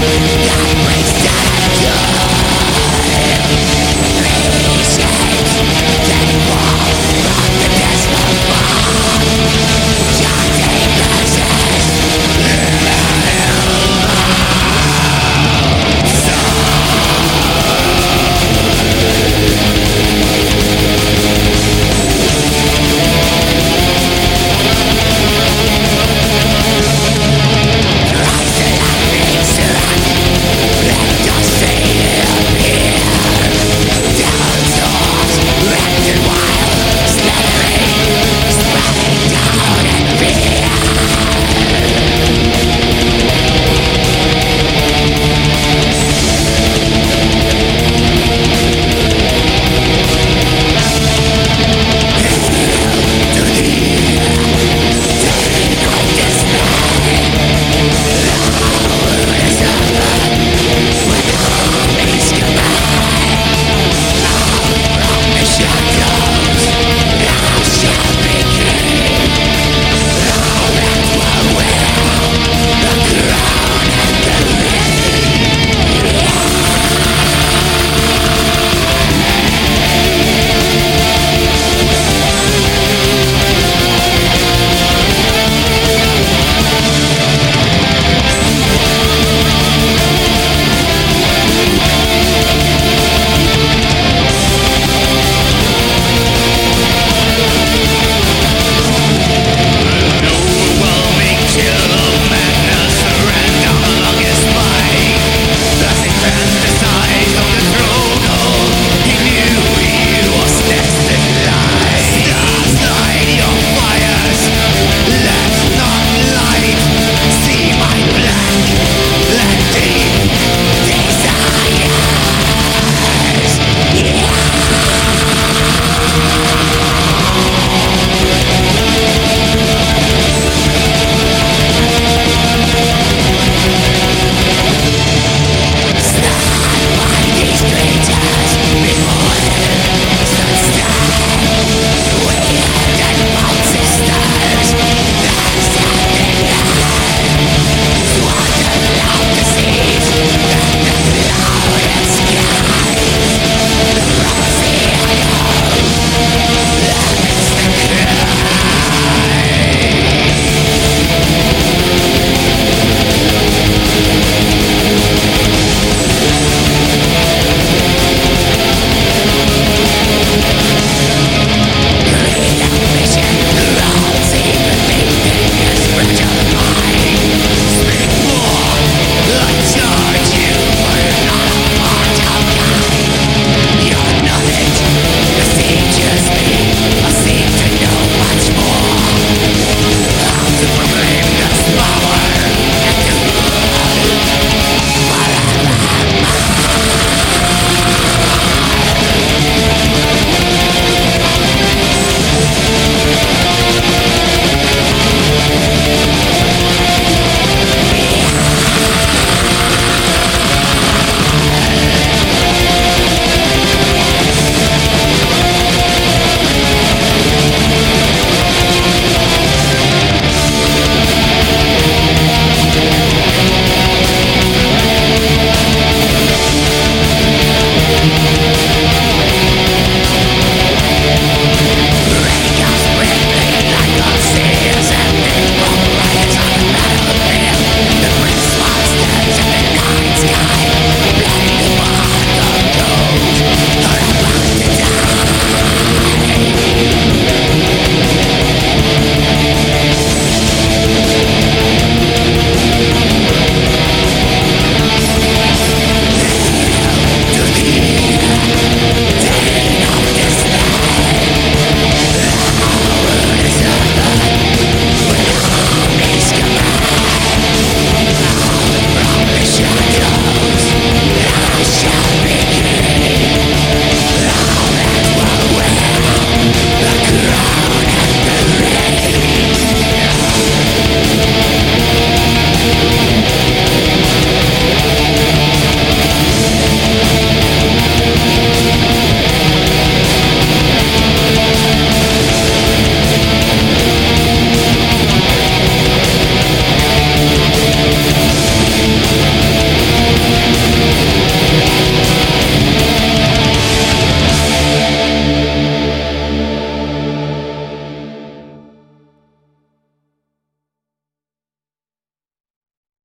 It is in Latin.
God breaks down shall